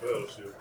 Well, shoot.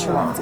是吗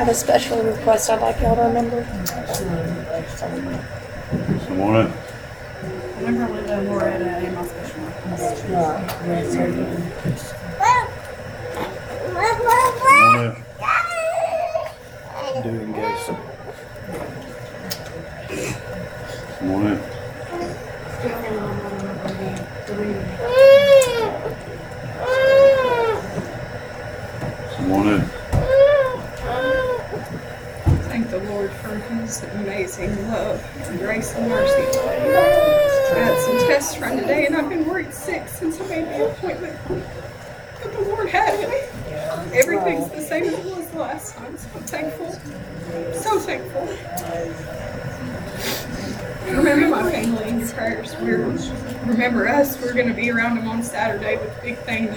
have a special request I'd like y'all to remember. Come on up. Remember my special request? big thing.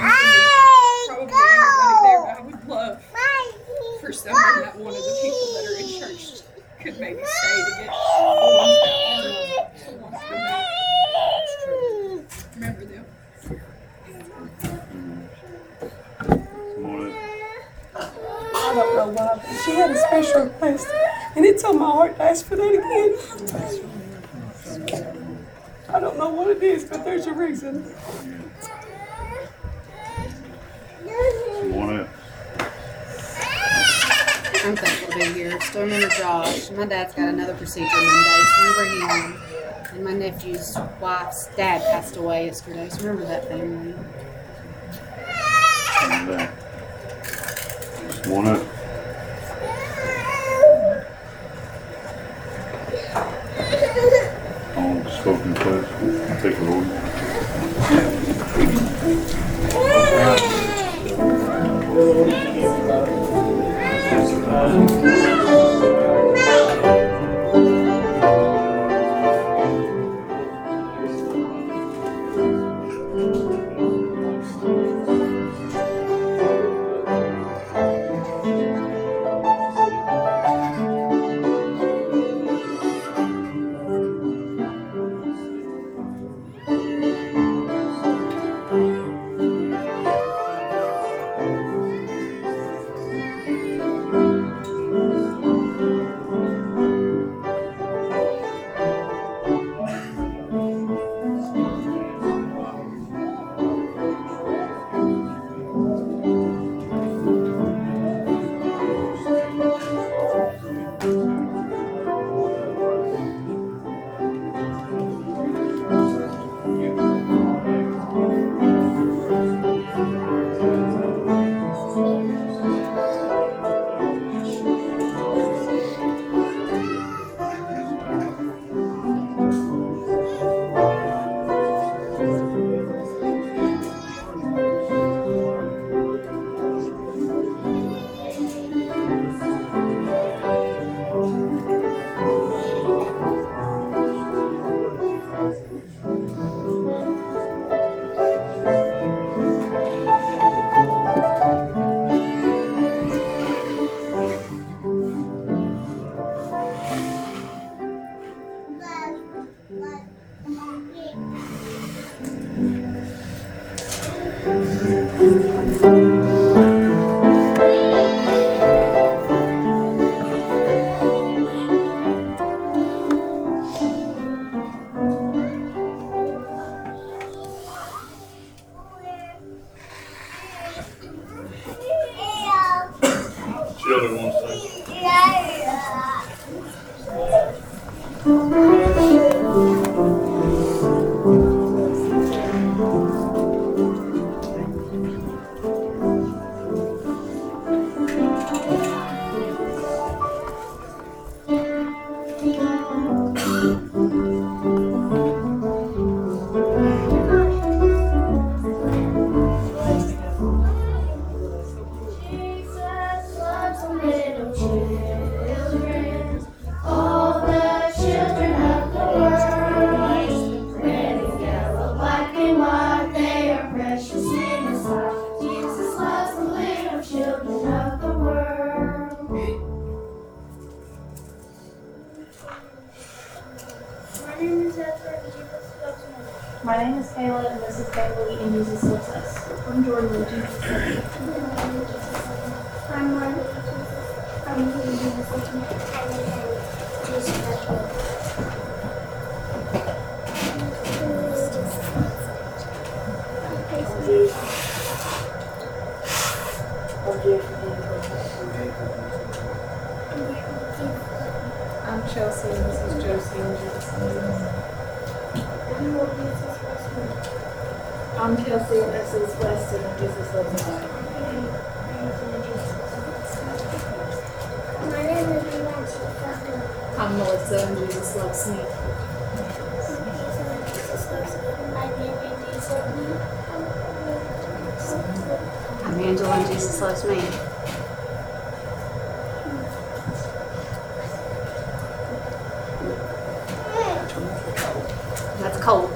time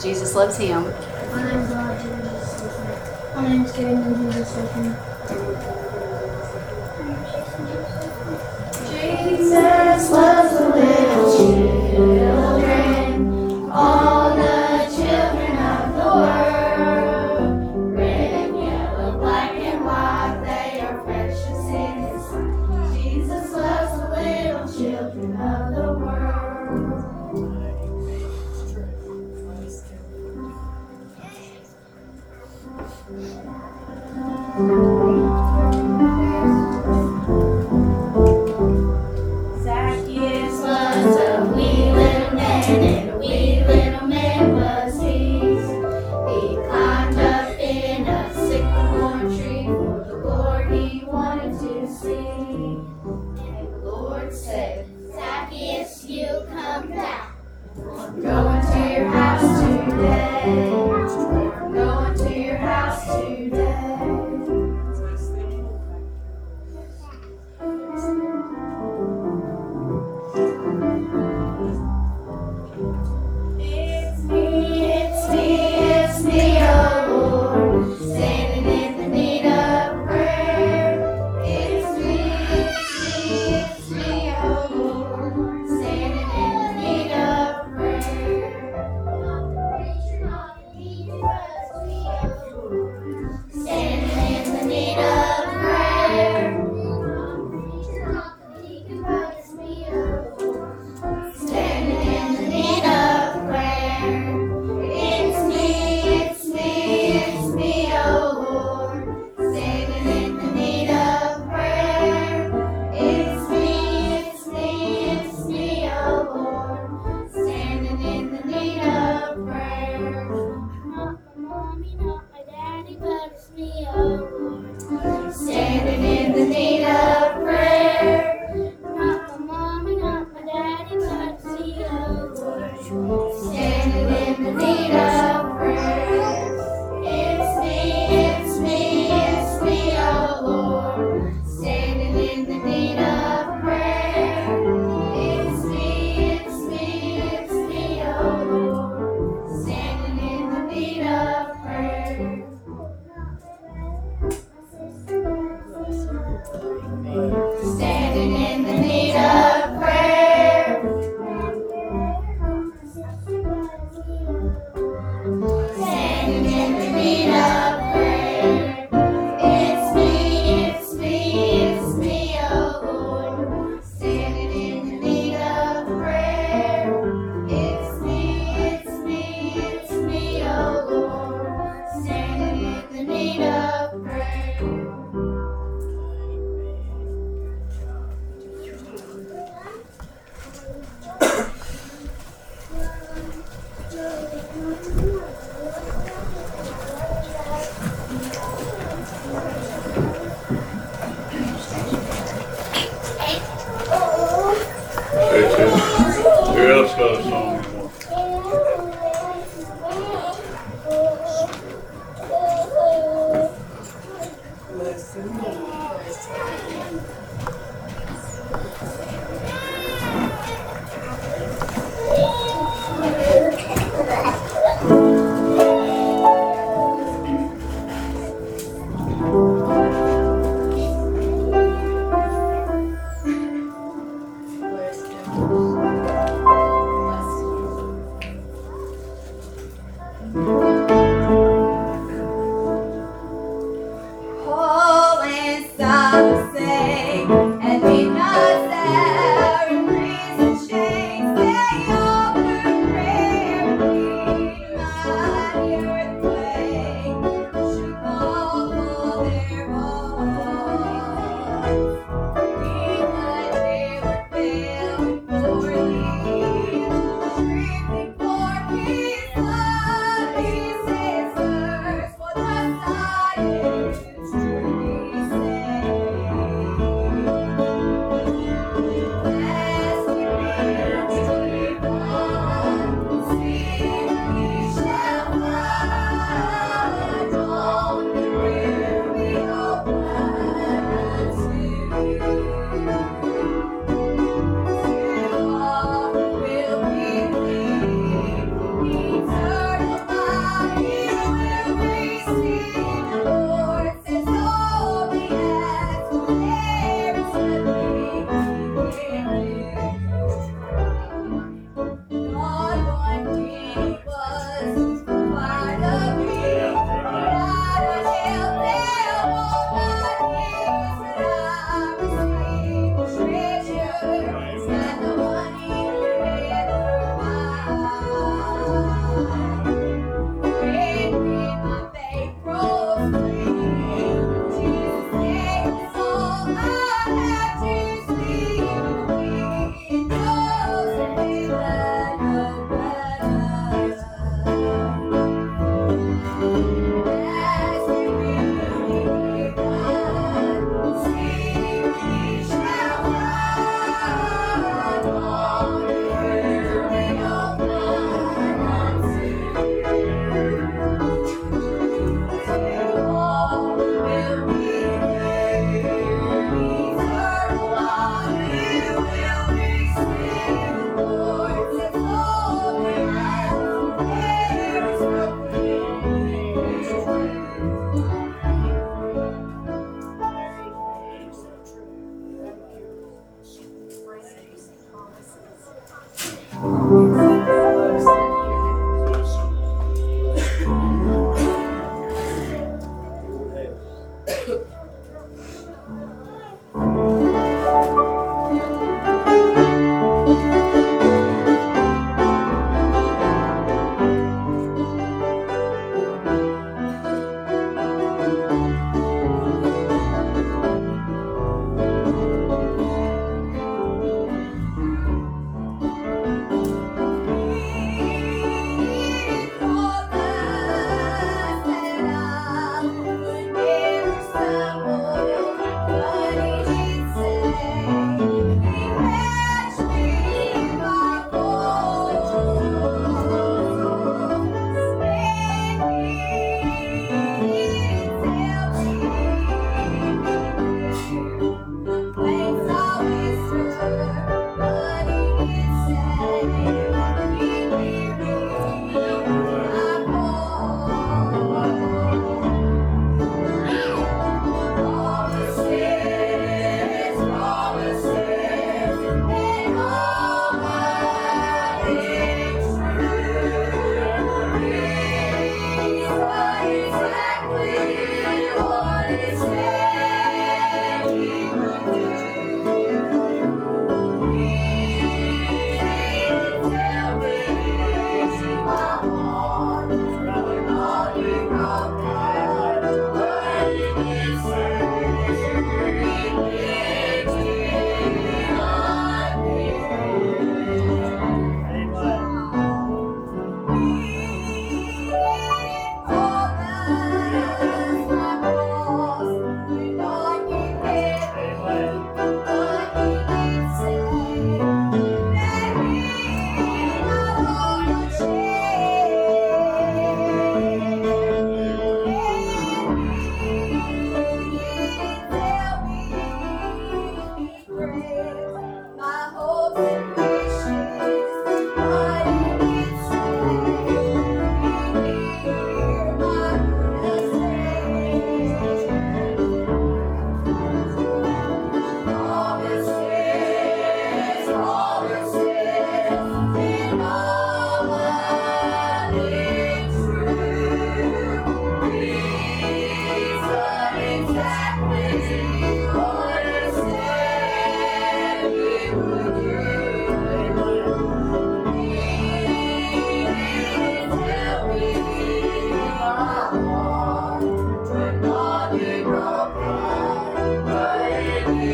Jesus loves him.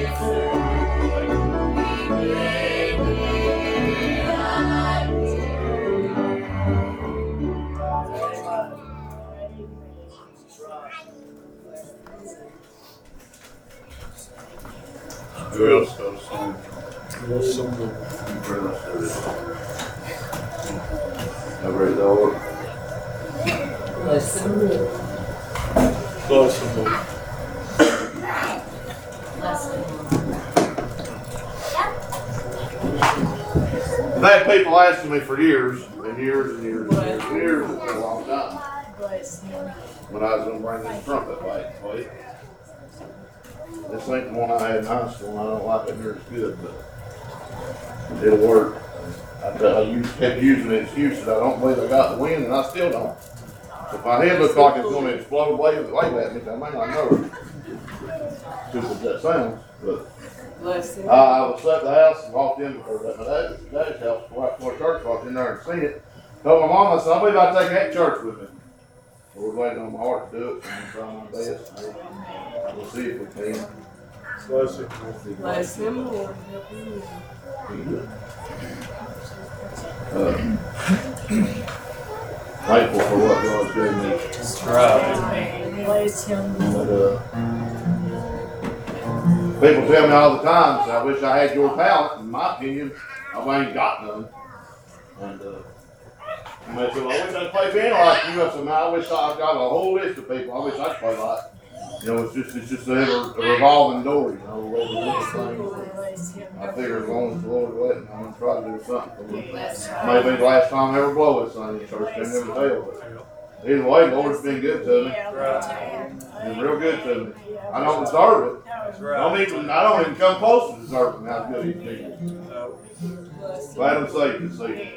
faithful. Asking me for years and years and years and years and years, been a long time. When I was gonna bring this trumpet back, wait. This ain't the one I had in high school, and I don't like it near as good, but it'll work. I, I used, kept using the excuse I don't believe I got the wind, and I still don't. If my head looks like it's gonna explode, wave, wave at me, I may not know it. Stupid that sounds, but Bless him. uh, I was at the house and walked in before that, my dad, dad's house, right before church, walked in there and seen it. Told my mom, I said, I believe I'll take that church with me. We're waiting on my heart to do it, and I'm trying my best. We'll- We'll see if we can. Bless it. Bless him, Lord. Help him. Uh, Thankful for what God's given me. Right. Bless him. But, uh, people tell me all the time, say, I wish I had your talent. In my opinion, I ain't got none. And, uh, I wish I could play piano like you. I said, man, I wish I got a whole list of people. I wish I could play like. You know, it's just, it's just a, a revolving door, you know, things. I figure as long as the Lord will let I'm gonna try to do something. Maybe the last time I ever blow this thing in church, can never tell. But Either way, the Lord's been good to me. Been real good to me. I don't deserve it. That's I don't even, I don't even come close to deserving how good he's been. Glad I'm safe this season.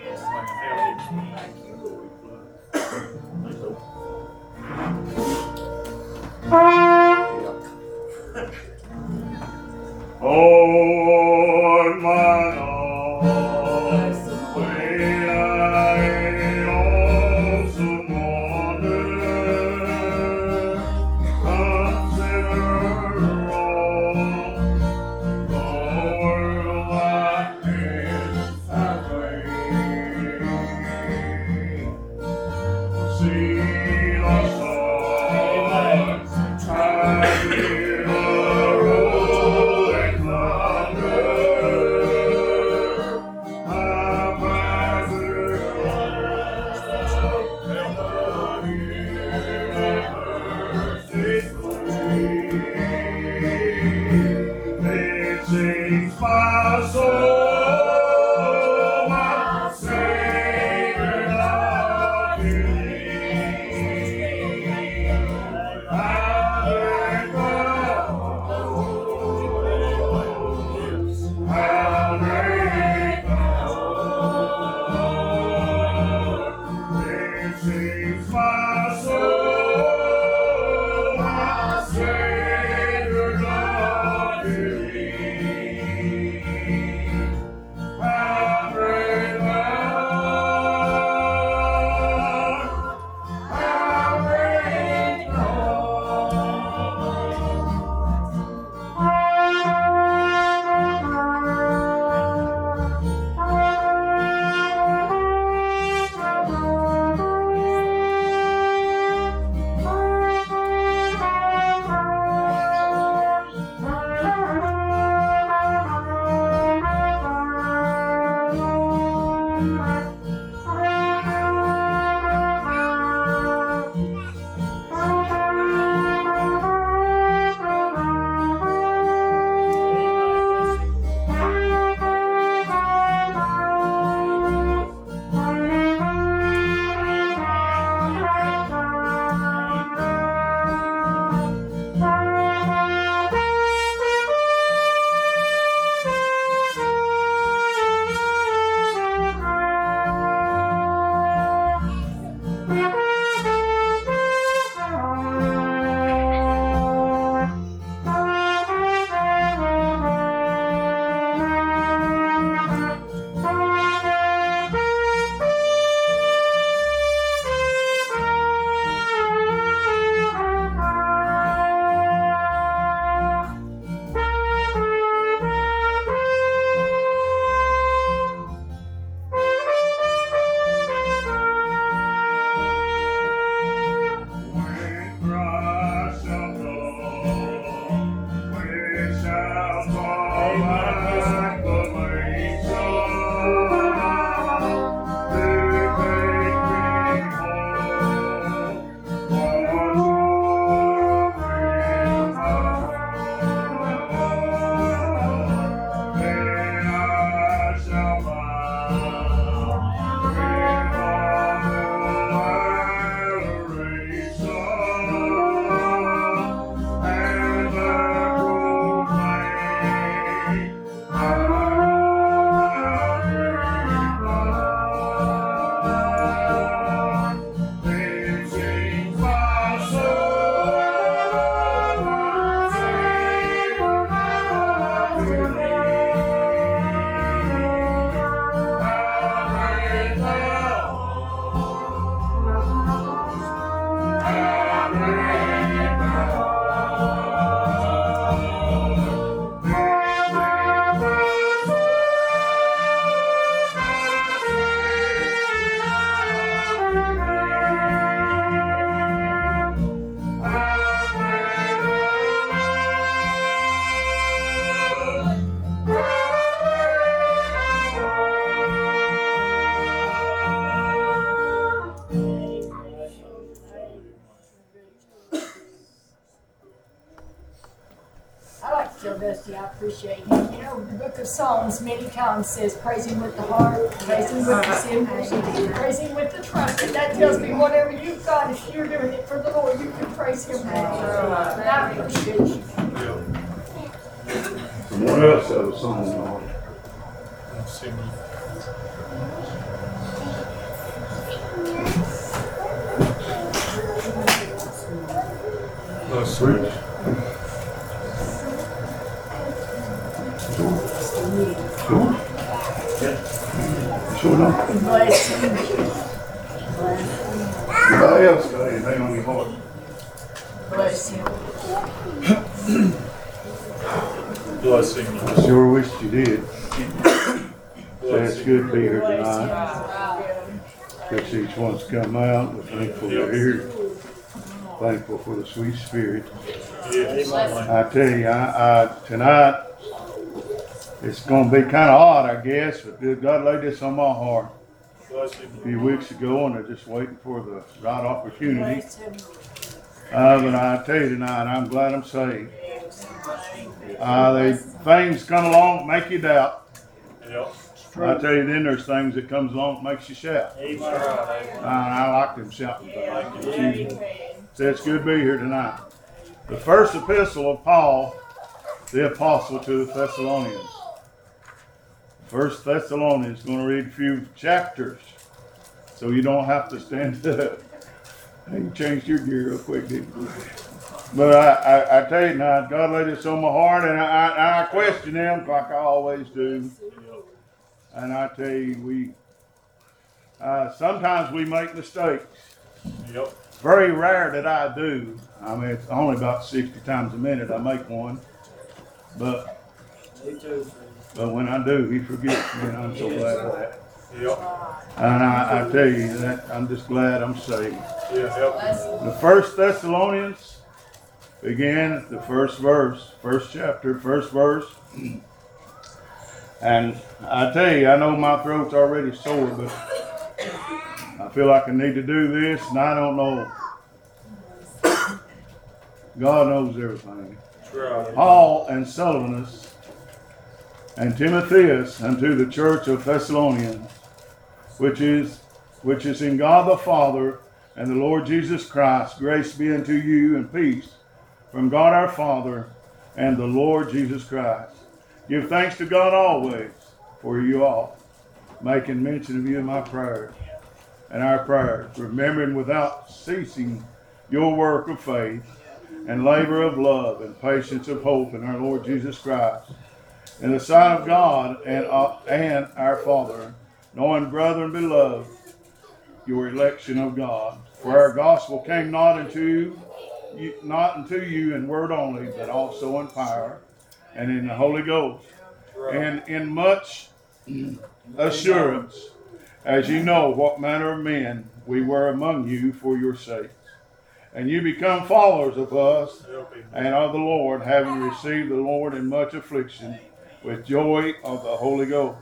Appreciate him. You know, the book of Psalms many times says, praise him with the heart, praise him with the cymbals, praise him with the trumpet. That tells me whatever you've got, if you're doing it for the Lord, you can praise him with it. I appreciate you. Someone else has a song on. Switch. Sure. Sure enough. Bless him. Anybody else got anything on your heart? Bless him. I sure wished you did. So it's good to be here tonight. Come out. We're thankful they're here. Thankful for the sweet spirit. I tell you, I, I, tonight, it's gonna be kinda odd, I guess, but God laid this on my heart a few weeks ago, and I'm just waiting for the right opportunity. Uh, but I tell you tonight, I'm glad I'm saved. Uh, they, things come along, make you doubt. I tell you, then there's things that comes along, that makes you shout. And I like them shouting. So it's good to be here tonight. The first epistle of Paul, the apostle to the Thessalonians. First Thessalonians, going to read a few chapters, so you don't have to stand up. You changed your gear real quick, didn't you? But I, I, I tell you now, God laid this on my heart, and I, I, I question Him like I always do. And I tell you, we uh, sometimes we make mistakes. Yep. Very rare that I do. I mean, it's only about sixty times a minute I make one. But but when I do, He forgets me, and I'm so glad for that. Yep. And I, I tell you that I'm just glad I'm saved. Yeah. The first Thessalonians began at the first verse, first chapter, first verse. And I tell you, I know my throat's already sore, but I feel like I need to do this, and I don't know. God knows everything. Right. Paul and Silvanus and Timotheus unto the church of Thessalonians, which is which is in God the Father and the Lord Jesus Christ, grace be unto you and peace from God our Father and the Lord Jesus Christ. Give thanks to God always for you all, making mention of you in my prayers and our prayers, remembering without ceasing your work of faith and labor of love and patience of hope in our Lord Jesus Christ. In the sight of God and, uh, and our Father, knowing, brethren beloved, your election of God. For our gospel came not into you, not unto you in word only, but also in power and in the Holy Ghost, and in much assurance, as you know what manner of men we were among you for your sakes. And you become followers of us and of the Lord, having received the Lord in much affliction with joy of the Holy Ghost,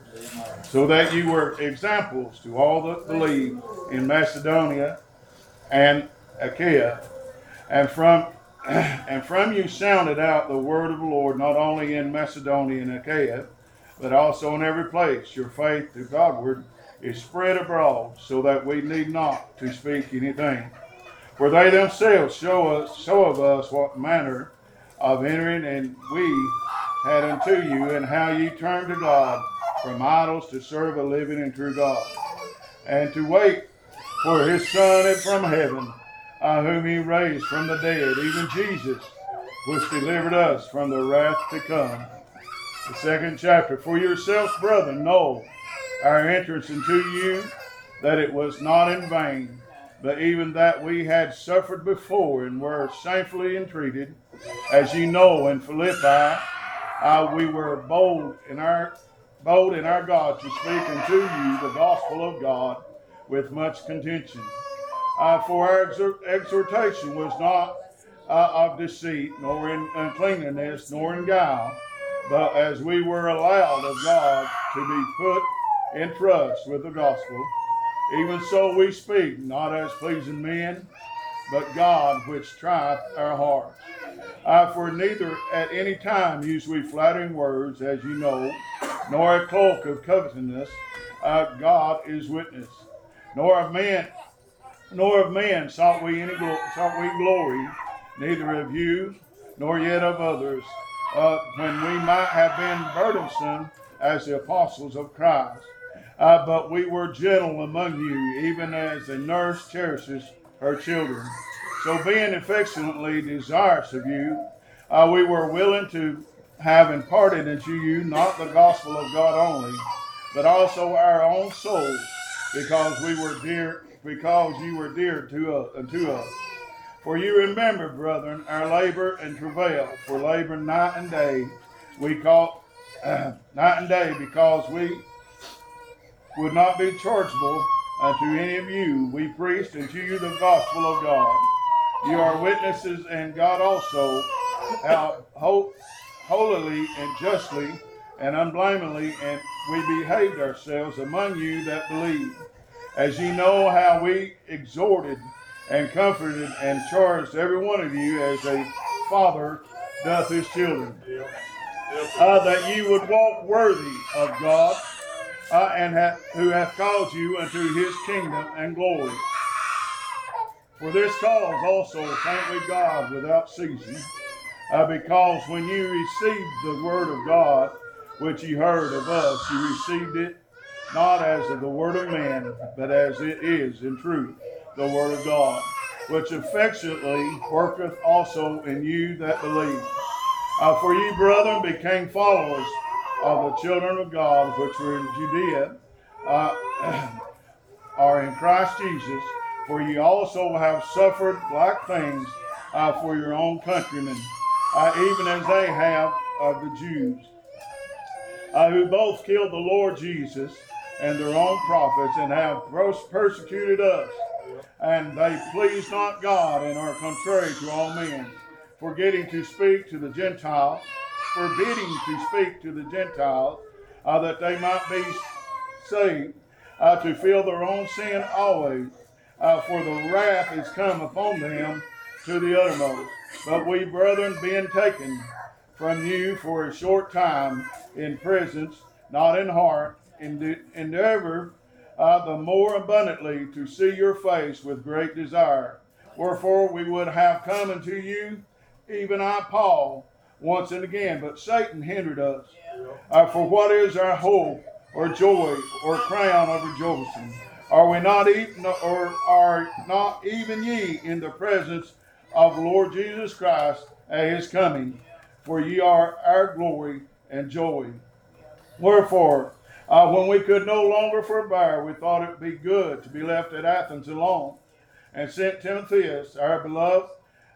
so that you were examples to all that believe in Macedonia and Achaia, and from and from you sounded out the word of the Lord not only in Macedonia and Achaia, but also in every place. Your faith to Godward is spread abroad, so that we need not to speak anything. For they themselves show us show of us what manner of entering and we had unto you, and how ye turned to God from idols to serve a living and true God, and to wait for his Son from heaven, uh, whom he raised from the dead, even Jesus, which delivered us from the wrath to come. The second chapter. For yourselves, brethren, know our entrance into you, that it was not in vain, but even that we had suffered before and were shamefully entreated, as you know in Philippi, uh, we were bold in our bold in our God to speak unto you the gospel of God with much contention. Uh, for our exhort- exhortation was not uh, of deceit, nor in uncleanness, nor in guile, but as we were allowed of God to be put in trust with the gospel, even so we speak, not as pleasing men, but God which trieth our hearts. Uh, for neither at any time use we flattering words, as you know, nor a cloak of covetousness. Uh, God is witness. Nor of men, nor of men sought we any glo- sought we glory, neither of you, nor yet of others, uh, when we might have been burdensome as the apostles of Christ. Uh, but we were gentle among you, even as a nurse cherishes her children. So, being affectionately desirous of you, uh, we were willing to have imparted unto you not the gospel of God only, but also our own souls, because we were dear, because you were dear to us, unto us. For you remember, brethren, our labor and travail, for labor night and day, we call uh, night and day, because we would not be chargeable unto any of you. We preached unto you the gospel of God. You are witnesses, and God also, how ho- holily and justly and unblamably, and we behaved ourselves among you that believe. As ye know how we exhorted and comforted and charged every one of you as a father doth his children, uh, that ye would walk worthy of God, uh, and ha- who hath called you unto his kingdom and glory. For this cause also thank we God without ceasing, uh, because when you received the word of God, which ye heard of us, you received it not as the word of man, but as it is in truth the word of God, which affectionately worketh also in you that believe. Uh, for ye, brethren, became followers of the children of God which were in Judea, uh, are in Christ Jesus. For ye also have suffered like things uh, for your own countrymen, uh, even as they have of the Jews, uh, who both killed the Lord Jesus and their own prophets, and have persecuted us. And they please not God and are contrary to all men, forgetting to speak to the Gentiles, forbidding to speak to the Gentiles, uh, that they might be saved, uh, to feel their own sin always. Uh, for the wrath is come upon them to the uttermost. But we, brethren, being taken from you for a short time in presence, not in heart, endeavor uh, the more abundantly to see your face with great desire. Wherefore we would have come unto you, even I, Paul, once and again, but Satan hindered us. Uh, for what is our hope, or joy, or crown of rejoicing? Are we not even, or are not even ye in the presence of Lord Jesus Christ at his coming? For ye are our glory and joy. Wherefore, uh, when we could no longer forbear, we thought it would be good to be left at Athens alone, and sent Timotheus, our beloved,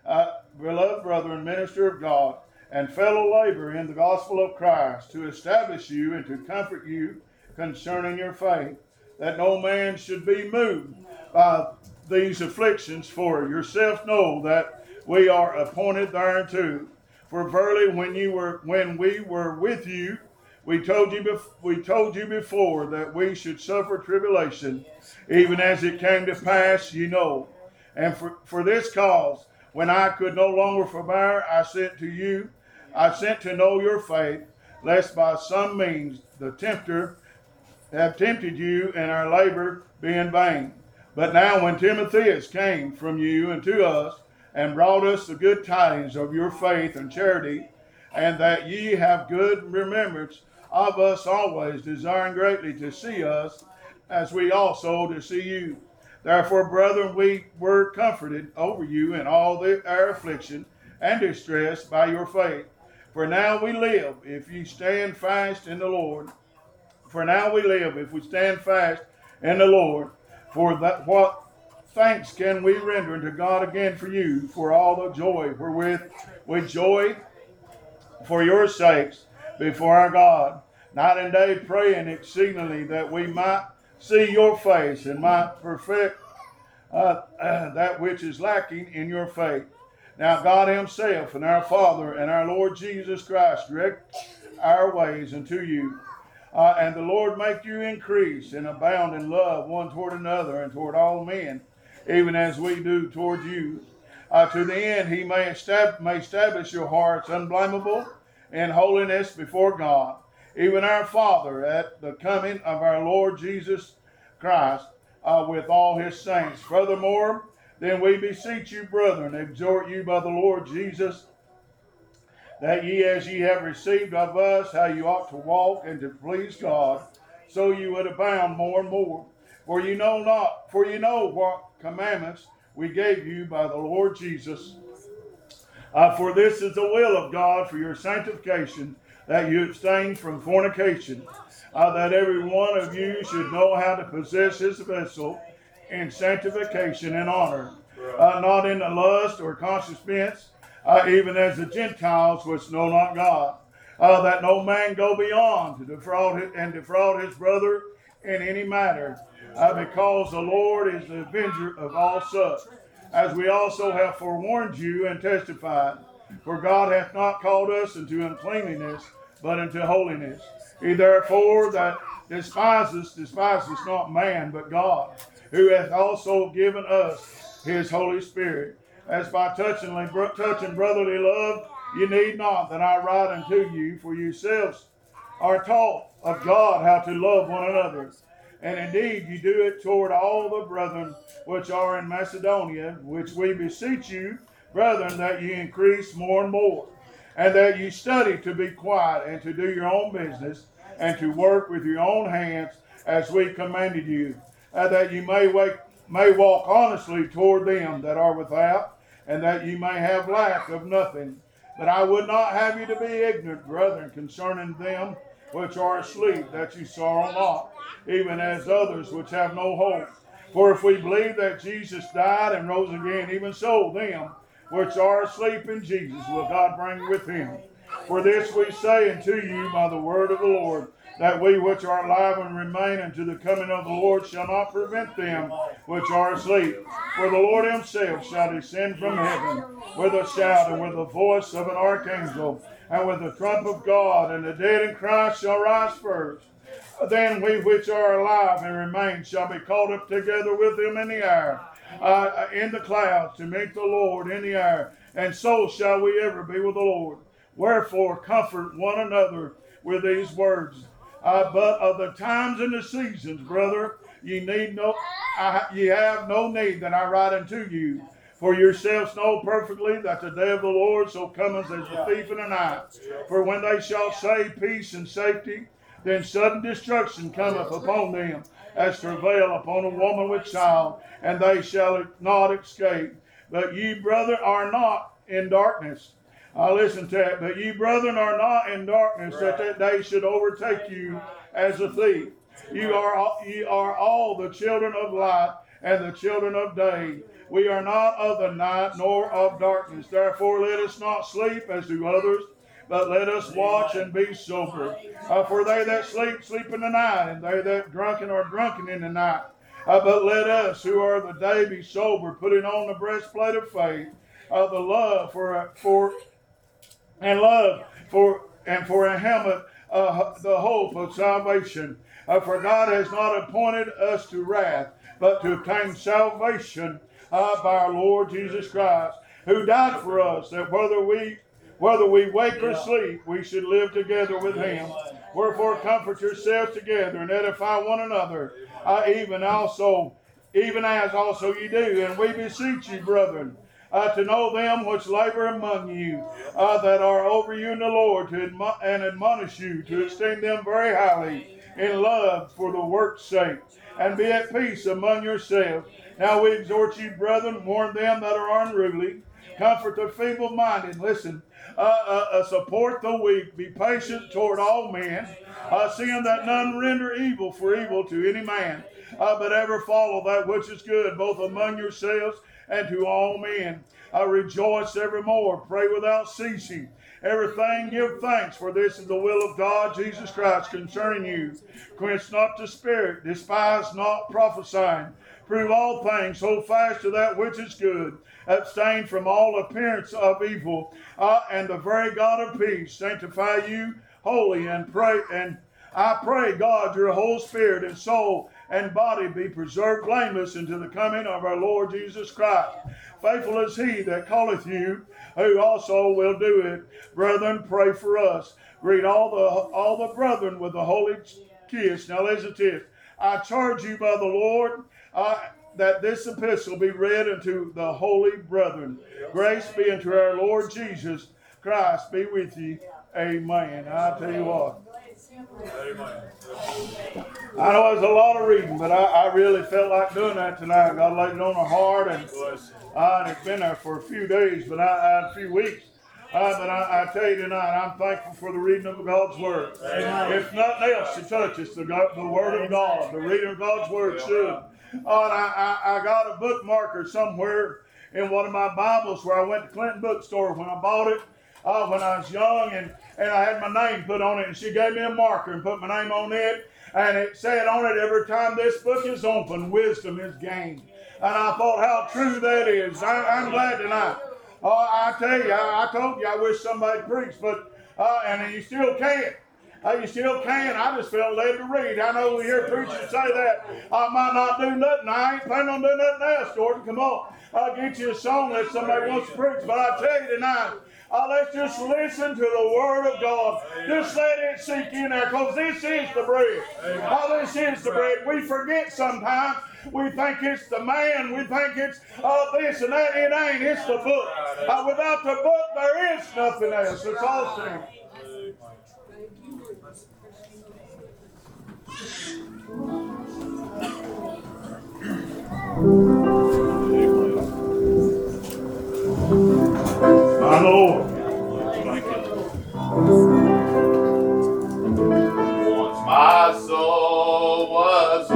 uh, beloved brother and minister of God, and fellow laborer in the gospel of Christ, to establish you and to comfort you concerning your faith, that no man should be moved by these afflictions. For yourself know that we are appointed thereunto. For verily, when you were, when we were with you, we told you, bef- we told you before that we should suffer tribulation, even as it came to pass, you know. And for, for this cause, when I could no longer forbear, I sent to you, I sent to know your faith, lest by some means the tempter have tempted you and our labor be in vain. But now when Timotheus came from you unto us, and brought us the good tidings of your faith and charity, and that ye have good remembrance of us always, desiring greatly to see us, as we also to see you. Therefore, brethren, we were comforted over you in all the, our affliction and distress by your faith. For now we live, if you stand fast in the Lord. For now we live, if we stand fast in the Lord. For that what thanks can we render unto God again for you, for all the joy wherewith we joy for your sakes before our God, night and day praying exceedingly that we might see your face and might perfect uh, uh, that which is lacking in your faith. Now, God Himself and our Father and our Lord Jesus Christ direct our ways unto you. Uh, and the Lord make you increase and abound in love one toward another and toward all men, even as we do toward you. Uh, to the end he may, estab- may establish your hearts unblameable in holiness before God, even our Father at the coming of our Lord Jesus Christ uh, with all his saints. Furthermore, then we beseech you, brethren, exhort you by the Lord Jesus, that ye, as ye have received of us, how you ought to walk and to please God, so you would abound more and more. For you know not, for you know what commandments we gave you by the Lord Jesus. Uh, for this is the will of God for your sanctification, that you abstain from fornication, uh, that every one of you should know how to possess his vessel in sanctification and honor, uh, not in the lust or conscience, uh, even as the Gentiles which know not God, uh, that no man go beyond to defraud his, and defraud his brother in any matter, uh, because the Lord is the avenger of all such, as we also have forewarned you and testified. For God hath not called us into uncleanness, but into holiness. He therefore that despises, despises not man, but God, who hath also given us his Holy Spirit. As by touchingly, touching brotherly love, you need not that I write unto you, for yourselves are taught of God how to love one another. And indeed, you do it toward all the brethren which are in Macedonia, which we beseech you, brethren, that ye increase more and more, and that ye study to be quiet and to do your own business, and to work with your own hands, as we commanded you, that ye may, wake, may walk honestly toward them that are without, and that ye may have lack of nothing. But I would not have you to be ignorant, brethren, concerning them which are asleep, that you sorrow not, even as others which have no hope. For if we believe that Jesus died and rose again, even so them which are asleep in Jesus will God bring with him. For this we say unto you by the word of the Lord, that we which are alive and remain unto the coming of the Lord shall not prevent them which are asleep. For the Lord himself shall descend from heaven with a shout and with the voice of an archangel and with the trump of God, and the dead in Christ shall rise first. Then we which are alive and remain shall be caught up together with them in the air, uh, in the clouds to meet the Lord in the air, and so shall we ever be with the Lord. Wherefore, comfort one another with these words. Uh, but of the times and the seasons, brother, ye need no, I, ye have no need that I write unto you. For yourselves know perfectly that the day of the Lord so cometh as a thief in the night. For when they shall say peace and safety, then sudden destruction cometh upon them, as travail upon a woman with child, and they shall not escape. But ye, brethren, are not in darkness. I listen to it. But ye, brethren, are not in darkness, that that day should overtake you as a thief. You are all, ye are all the children of light and the children of day. We are not of the night nor of darkness. Therefore, let us not sleep as do others, but let us watch and be sober. Uh, for they that sleep, sleep in the night, and they that drunken are drunken in the night. Uh, but let us, who are the day, be sober, putting on the breastplate of faith, uh, the love for for and love for and for a helmet, uh, the hope of salvation. Uh, for God has not appointed us to wrath, but to obtain salvation uh, by our Lord Jesus Christ, who died for us, that whether we whether we wake or sleep, we should live together with Him. Wherefore, comfort yourselves together and edify one another, uh, even also, even as also ye do. And we beseech you, brethren, uh, to know them which labor among you, uh, that are over you in the Lord, to admo- and admonish you to esteem them very highly in love for the work's sake, and be at peace among yourselves. Now we exhort you, brethren, warn them that are unruly, comfort the feeble-minded. Listen, uh, uh, uh, support the weak, be patient toward all men, uh, seeing that none render evil for evil to any man, uh, but ever follow that which is good, both among yourselves and to all men. I rejoice evermore, pray without ceasing. Everything give thanks, for this is the will of God, Jesus Christ, concerning you. Quench not the spirit, despise not prophesying. Prove all things, hold fast to that which is good. Abstain from all appearance of evil, uh, and the very God of peace sanctify you wholly, and pray and I pray, God, your whole spirit and soul and body be preserved blameless until the coming of our Lord Jesus Christ. Faithful is he that calleth you, who also will do it. Brethren, pray for us. Greet all the all the brethren with the holy kiss. Now listen to this. I charge you by the Lord uh, that this epistle be read unto the holy brethren. Grace be unto our Lord Jesus Christ be with you. Amen. I tell you what. I know there's a lot of reading, but I, I really felt like doing that tonight. God laid it on my heart, and and it's been there for a few days, but I, I a few weeks. Uh, but I, I tell you tonight, I'm thankful for the reading of God's Word. If nothing else to touch us, the, the Word of God, the reading of God's Word should. And I, I, I got a bookmarker somewhere in one of my Bibles where I went to Clinton Bookstore when I bought it uh, when I was young, and, and I had my name put on it, and she gave me a marker and put my name on it, and it said on it, every time this book is open, wisdom is gained. And I thought how true that is. I, I'm glad tonight. Oh, I tell you, I, I told you I wish somebody preached, but uh, and you still Uh, you still can. I just felt led to read. I know we hear preachers say that. I might not do nothing. I ain't planning on doing nothing else, Jordan. Come on. I'll get you a song that somebody wants to preach. But I tell you tonight, uh, let's just listen to the Word of God. Just let it sink in there because this is the bread. Oh, this is the bread. We forget sometimes. We think it's the man. We think it's uh, this and that. It ain't. It's the book. Uh, without the book, there is nothing else. It's all things. My Lord. Thank you. My soul was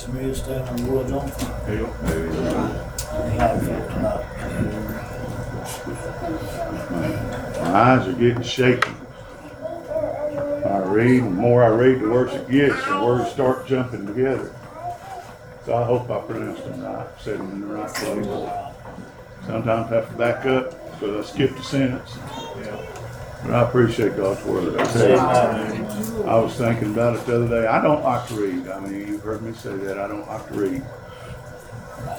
Teaches me to stand on the woods on fire. Hell, amen. And how I feel tonight. My eyes are getting shaky. I read, the more I read, the worse it gets, the words start jumping together. So I hope I pronounced them right, said them in the right place. Sometimes I have to back up because I skipped a sentence. I appreciate God's word. I tell you, I was thinking about it the other day. I don't like to read. I mean, you've heard me say that. I don't like to read.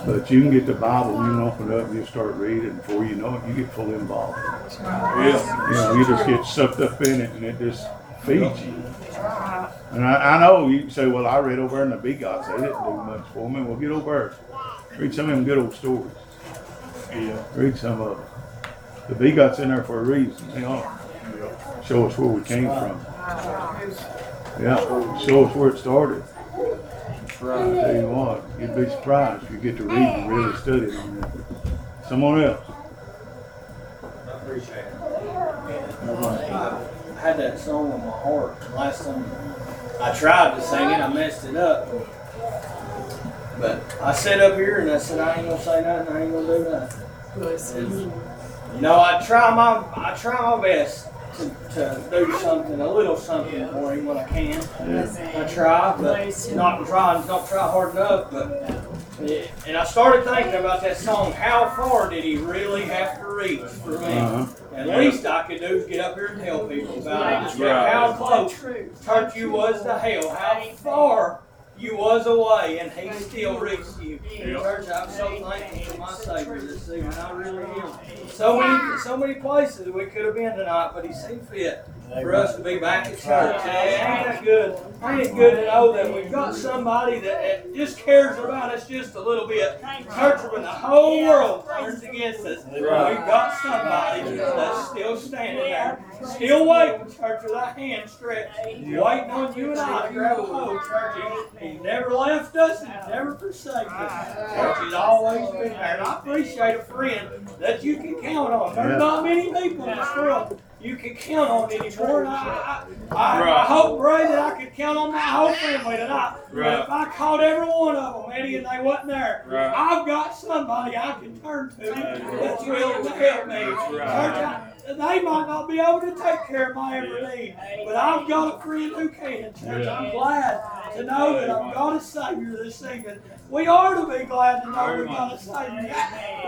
But you can get the Bible, you can open it up and you start reading. Before you know it, you get fully involved. Yeah. You know, you just get sucked up in it and it just feeds you. And I, I know you say, well, I read over in the Begats. They didn't do much for me. Well, get over there. Read some of them good old stories. Yeah. Read some of them. The Begats in there for a reason. They are. Show us where we came from. Yeah. Show us where it started. I tell you what, you'd be surprised if you get to read and really study on it. Someone else. I appreciate it. I had that song on my heart. Last time I tried to sing it, I messed it up. But I sat up here and I said, I ain't gonna say nothing, I ain't gonna do nothing. And, you know, I try my I try my best to, to do something, a little something for him when I can. I try, but not try, not try hard enough. But and I started thinking about that song. How far did he really have to reach for me? Uh-huh. At least I could do is get up here and tell people about it. Just Right. how close church you was to hell. How far you was away, and he still reached you. Church, I'm so thankful for my Savior this evening. I really am. So many, so many places we could have been tonight, but he seen fit for us to be back at church. Hey, ain't that good? Ain't it good to know that we've got somebody that, that just cares about us just a little bit? Church, when the whole world turns against us, we've got somebody that's still standing there, still waiting, church, with our hand stretched, waiting on you and I to grab a hold, church. He, he never left us, he's never forsaken us. Church, he's always been there. And I appreciate a friend that you can count on. There's not many people in this world you can count on anymore. And I, I, I, I hope, pray that I could count on my whole family tonight. But Right. if I called every one of them, Eddie, and they wasn't there, Right. I've got somebody I can turn to that's willing to help me. right. Church, I, they might not be able to take care of my every need, but I've got a friend who can. Church, I'm glad to know that I've got a Savior this evening. We are to be glad to know we've got a Savior.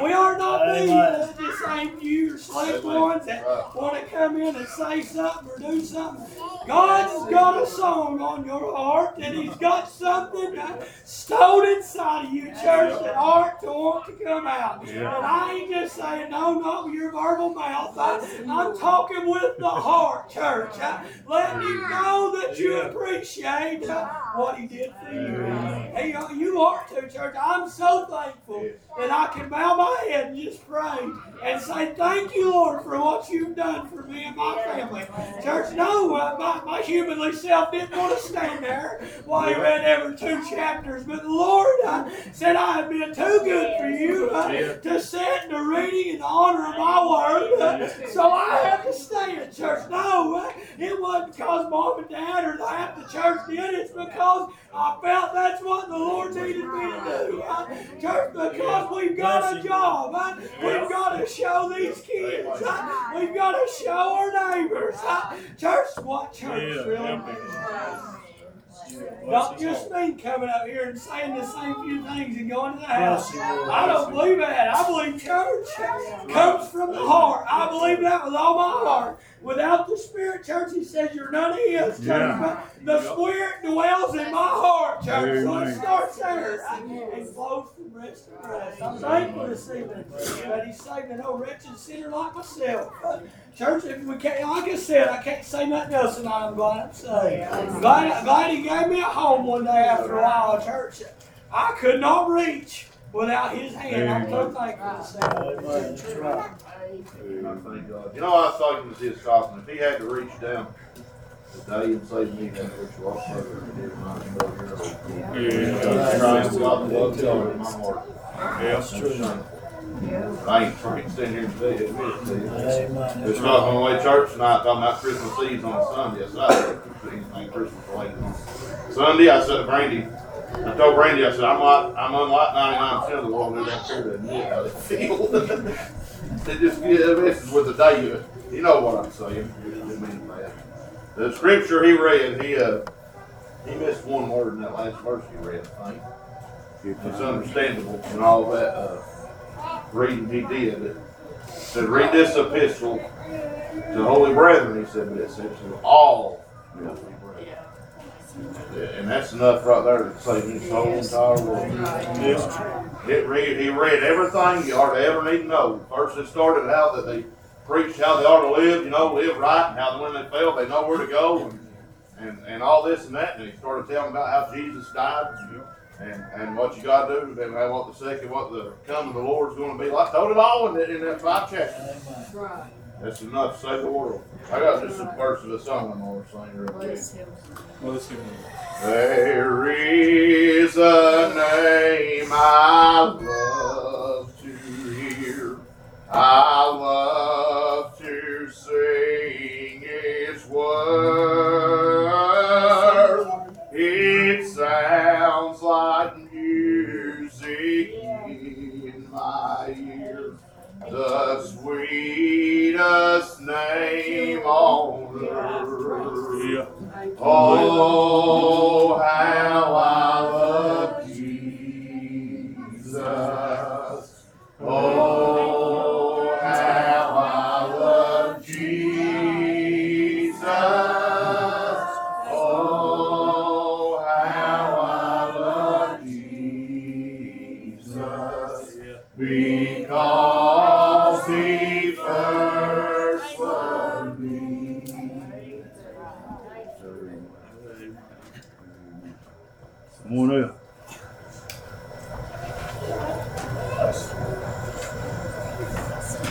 We are not these uh, just same or slave ones that want to come in and say something or do something. God's got a song on your heart, and He's got something stowed inside of you, church, that ought to want to come out. And I ain't just saying, no, not with your verbal mouth. I, I'm talking with the heart, church. Uh, letting you know that you appreciate uh, what He did for you. Hey, uh, you are church. I'm so thankful that I can bow my head and just pray and say, Thank you, Lord, for what you've done for me and my family. Church, no, uh, my, my humanly self didn't want to stand there while he read every two chapters, but the Lord uh, said, I have been too good for you uh, to sit in the reading and honor of my word. Uh, so I have to stay in church. No, uh, it wasn't because mom and dad or half the church did. It's because I felt that's what the Lord needed me to do. Church, because we've got a job. Uh, we've got to show these kids. Uh, we've got to show our neighbors. Uh, church, what church really. Don't just mean coming up here and saying the same few things and going to the house. I don't believe that. I believe church comes from the heart. I believe that with all my heart. Without the Spirit, church, he says you're none of his. Church, Yeah. but the Spirit dwells in my heart, church. So it Amen. starts there and flows from rest to rest. I'm thankful this evening that he's saved an old wretched sinner like myself. Church, if we can't, like I said, I can't say nothing else tonight. I'm glad I'm saved. Glad, glad he gave me a home one day after a while, church. I could not reach without his hand. I'm so thankful this evening. That's right. You know, I was thinking with his talking, if he had to reach down Italian saved me, that which was further than his nine twelve year old. Yeah. Christ got the love till in my heart. Yeah. That's true. I ain't freaking sitting here today, admit it to you. It's not going away to church tonight, talking about Christmas Eve on Sunday, it's not anything Christmas related on Sunday, I said to Brandy, I told Brandy, I said, I'm like, I'm unlike ninety-nine percent of the world who don't care to admit how they feel. They just get a message with the day, you, know what I'm saying, bad. The scripture he read, he, uh, he missed one word in that last verse he read, I think. It's understandable and all that, uh, reading he did. It said, read this epistle to holy brethren, he said, but it said to all the And that's enough right there to save his whole entire world. It read, he read everything you ought to ever need to know. First it started how that they preached how they ought to live, you know, live right, and how when they fail, they know where to go, and, and, and all this and that. And he started telling about how Jesus died, and, and what you got to do, and what the second, what the coming of the Lord's going to be like. Told it all in that, in that five chapters. Right. That's enough to save the world. I got just a verse of a song I'm going to sing real quick. Bless him. Bless him. There is a name I love to hear. I love to sing its word. It sounds like music in my ear. The sweetest name on earth. Oh, how I love Jesus. Oh,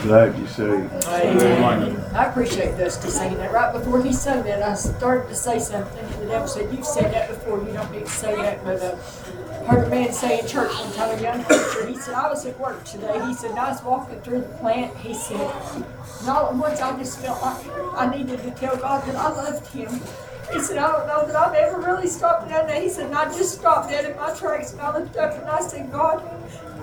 You. Amen. I appreciate Dusty saying that. Right before he said that, I started to say something. and The devil said, You've said that before. You don't need to say that. But uh, heard a man say in church one time, a young preacher, he said, I was at work today. He said, I was walking through the plant. He said, and all at once I just felt like I needed to tell God that I loved him. He said, I don't know that I've ever really stopped down there. He said, I just stopped dead in my tracks and I looked up and I said, God,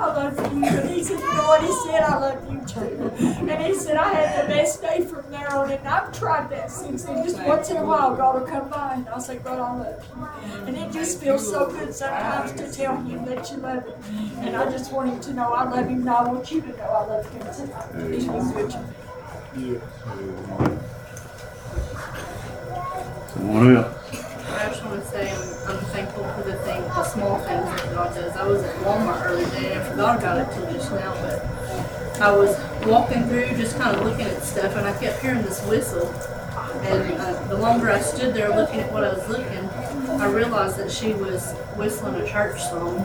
I love you. And he said, you know what? He said, I love you too. And he said, I had the best day from there on. And I've tried that since then. Just once in a while, God will come by and I'll say, God, I love you. And it just feels so good sometimes to tell him that you love him. And I just want him to know I love him and I want you to know I love him been good to me. Someone else. I just want to say I'm, I'm thankful for the thing, the small things that God does. I was at Walmart earlier today and I forgot about it till just now, but I was walking through just kind of looking at stuff and I kept hearing this whistle. And uh, the longer I stood there looking at what I was looking, I realized that she was whistling a church song.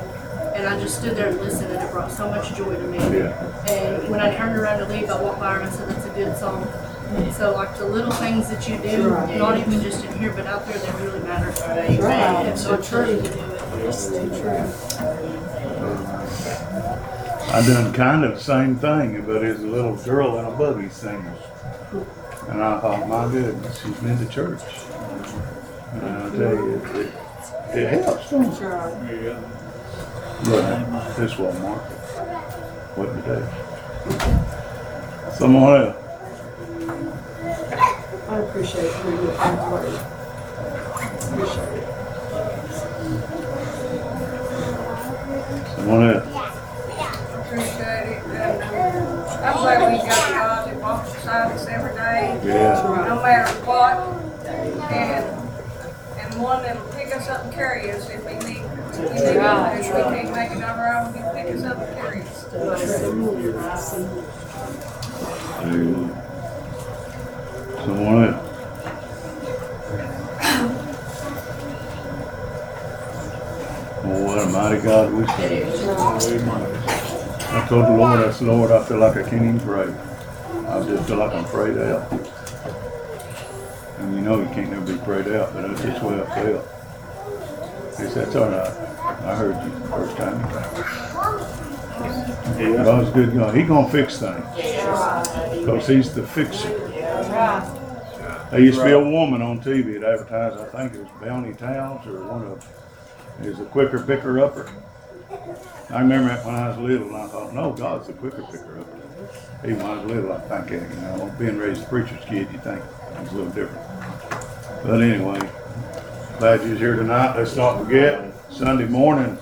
And I just stood there and listened and it brought so much joy to me. Yeah. And when I turned around to leave, I walked by her and I said, that's a good song. So like the little things that you do, not even just in here, but out there, they really matter. Right. Right. And So God true. you to do it. It's too true. I done kind of the same thing, but there's a little girl in a buggy singing. And I thought, my goodness, she's been to church. And I tell you, it, it, it helps, don't it? Sure. But this Walmart, what today? Someone else. I appreciate it. Really good. Thank you. Appreciate it. Someone else. Appreciate it. And, um, I'm glad we got God that walks beside us every day. Yeah. No matter what. And, and one that'll pick us up and carry us if we need. If we need Right. if we can't make it on our own, he'll pick us up and carry us. Someone else. Oh, what a mighty God we serve. I told the Lord, I said, Lord, I feel like I can't even pray. I just feel like I'm prayed out. And you know you can't never be prayed out, but that's just the way I felt. He said, that's all right. I heard you the first time. Yeah. God's good God. He gonna fix things. Cause he's the fixer. There used to be a woman on TV that advertised, I think it was Bounty Towels or one of, it was a quicker picker upper. I remember that when I was little and I thought, no, God's a quicker picker upper. Even when I was little, I think, that, you know, being raised a preacher's kid, you think it's a little different. But anyway, glad you're here tonight. Let's not forget, Sunday morning,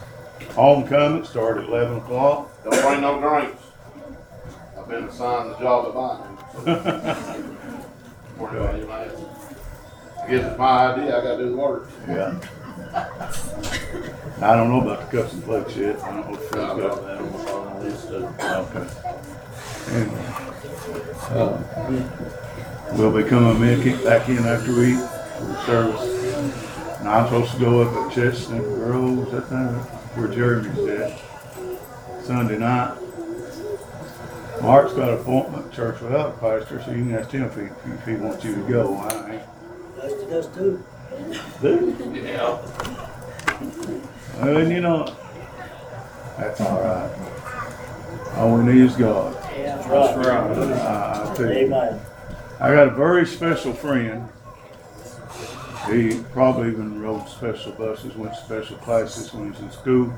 homecoming, start at eleven o'clock. Don't bring no drinks. I've been assigned the job of buying. Do I, you? I guess it's my idea, I gotta do the work. Yeah. I don't know about the cups and plates yet. I don't know if I've got that on on this stuff. Okay. Anyway, uh, We'll be coming back back in after we, for the service. And I'm supposed to go up at Chestnut Grove, that time, where Jeremy's at, Sunday night. Mark's got an appointment at church without a pastor, so you can ask him if he, if he wants you to go. I ain't. That's, that's two. Do? Yeah. Well, you know, that's all right. All we need is God. That's That's right. right. I, I tell you. Amen. I got a very special friend. He probably even rode special buses, went to special classes when he was in school.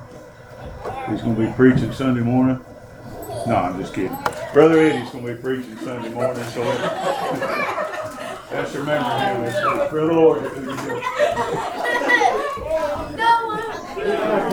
He's going to be preaching Sunday morning. No, I'm just kidding. Brother Eddie's going to be preaching Sunday morning, so let's remember him. It's for the Lord.